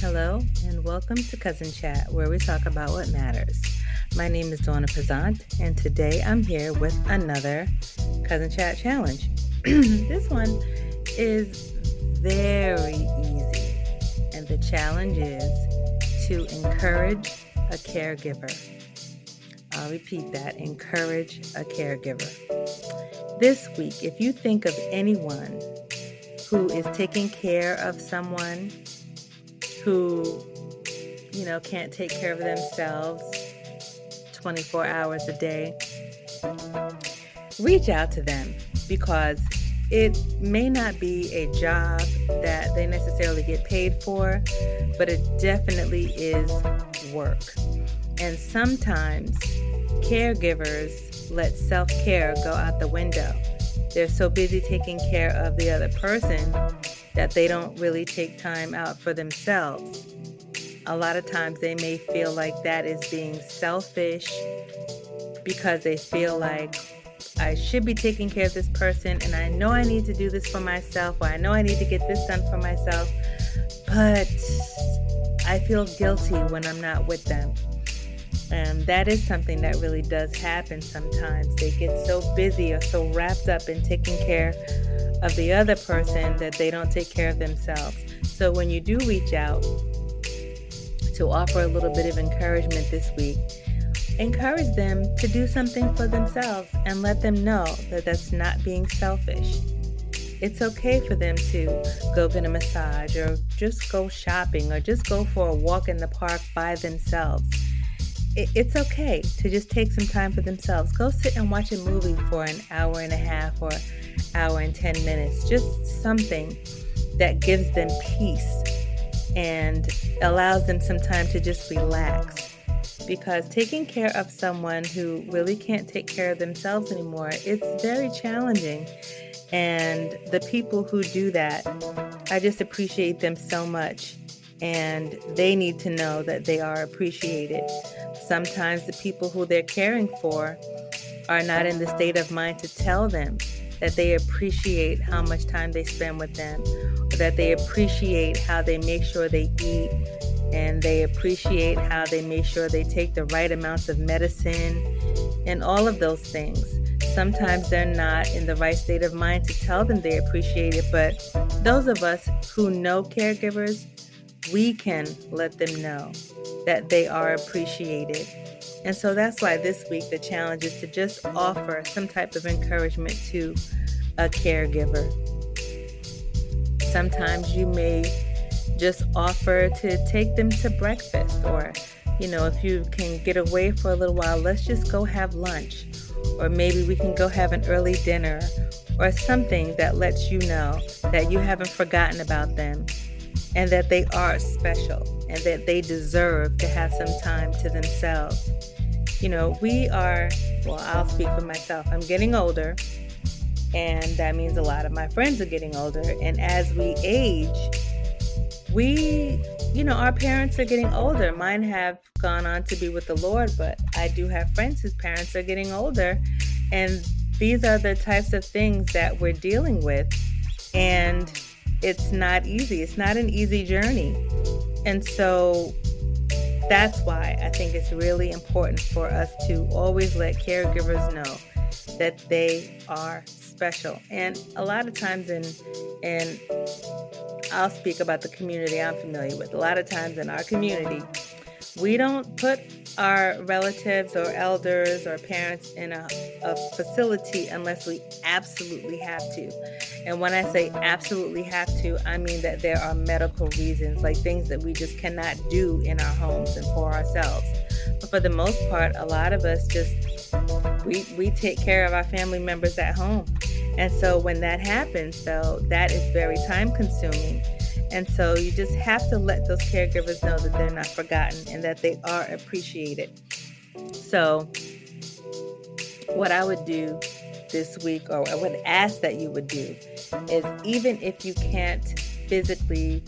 Hello, and welcome to Cousin Chat, where we talk about what matters. My name is Donna Pazant, and today I'm here with another Cousin Chat challenge. this one is very easy, and the challenge is to encourage a caregiver. I'll repeat that encourage a caregiver. This week, if you think of anyone who is taking care of someone who, you know, can't take care of themselves 24 hours a day, reach out to them because it may not be a job that they necessarily get paid for, but it definitely is work. And sometimes caregivers let self care go out the window. They're so busy taking care of the other person that they don't really take time out for themselves. A lot of times they may feel like that is being selfish because they feel like I should be taking care of this person and I know I need to do this for myself or I know I need to get this done for myself, but I feel guilty when I'm not with them. And that is something that really does happen sometimes. They get so busy or so wrapped up in taking care of the other person that they don't take care of themselves. So when you do reach out to offer a little bit of encouragement this week, encourage them to do something for themselves and let them know that that's not being selfish. It's okay for them to go get a massage or just go shopping or just go for a walk in the park by themselves. It's okay to just take some time for themselves. Go sit and watch a movie for an hour and a half or hour and 10 minutes, just something that gives them peace and allows them some time to just relax. Because taking care of someone who really can't take care of themselves anymore, it's very challenging. And the people who do that, I just appreciate them so much. And they need to know that they are appreciated. Sometimes the people who they're caring for are not in the state of mind to tell them that they appreciate how much time they spend with them, or that they appreciate how they make sure they eat, and they appreciate how they make sure they take the right amounts of medicine, and all of those things. Sometimes they're not in the right state of mind to tell them they appreciate it, but those of us who know caregivers, we can let them know that they are appreciated and so that's why this week the challenge is to just offer some type of encouragement to a caregiver. Sometimes you may just offer to take them to breakfast, or, you know, if you can get away for a little while, let's just go have lunch. Or maybe we can go have an early dinner or something that lets you know that you haven't forgotten about them and that they are special and that they deserve to have some time to themselves. You know, we are, well, I'll speak for myself. I'm getting older, and that means a lot of my friends are getting older. And as we age, we, you know, our parents are getting older. Mine have gone on to be with the Lord, but I do have friends whose parents are getting older. And these are the types of things that we're dealing with. And it's not easy. It's not an easy journey. And so that's why I think it's really important for us to always let caregivers know that they are special. And a lot of times in in I'll speak about the community I'm familiar with. A lot of times in our community, we don't put our relatives or elders or parents in a, a facility unless we absolutely have to. And when I say absolutely have to, I mean that there are medical reasons, like things that we just cannot do in our homes and for ourselves. But for the most part, a lot of us just we we take care of our family members at home. And so when that happens though, that is very time consuming and so you just have to let those caregivers know that they're not forgotten and that they are appreciated. So, what I would do this week, or I would ask that you would do, is even if you can't physically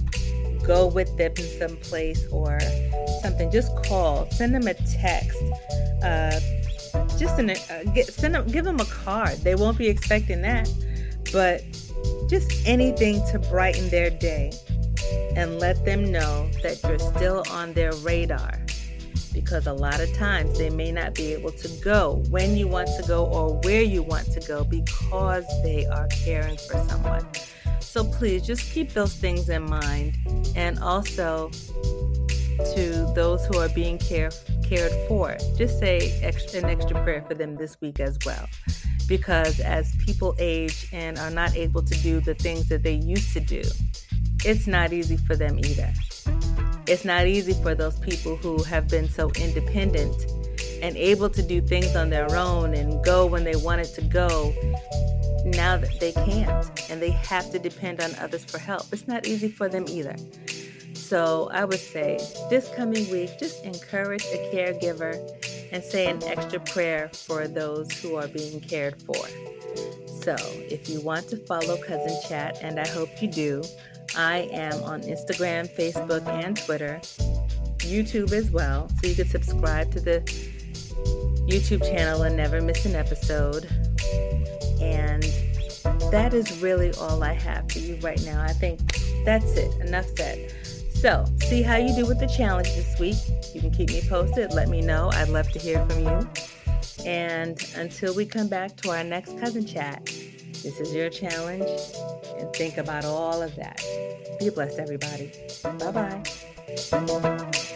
go with them in some place or something, just call, send them a text. Uh, just in a, uh, get, send them, give them a card. They won't be expecting that, but just anything to brighten their day and let them know that you're still on their radar because a lot of times they may not be able to go when you want to go or where you want to go because they are caring for someone. So please just keep those things in mind and also to those who are being care, cared for, just say extra, an extra prayer for them this week as well. Because as people age and are not able to do the things that they used to do, it's not easy for them either. It's not easy for those people who have been so independent and able to do things on their own and go when they wanted to go. Now that they can't and they have to depend on others for help. It's not easy for them either. So I would say this coming week, just encourage a caregiver and say an extra prayer for those who are being cared for. So if you want to follow Cousin Chat, and I hope you do, I am on Instagram, Facebook, and Twitter, YouTube as well. So you can subscribe to the YouTube channel and never miss an episode. And that is really all I have for you right now. I think that's it. Enough said. So, see how you do with the challenge this week. You can keep me posted. Let me know. I'd love to hear from you. And until we come back to our next cousin chat, this is your challenge. And think about all of that. Be blessed, everybody. Bye bye.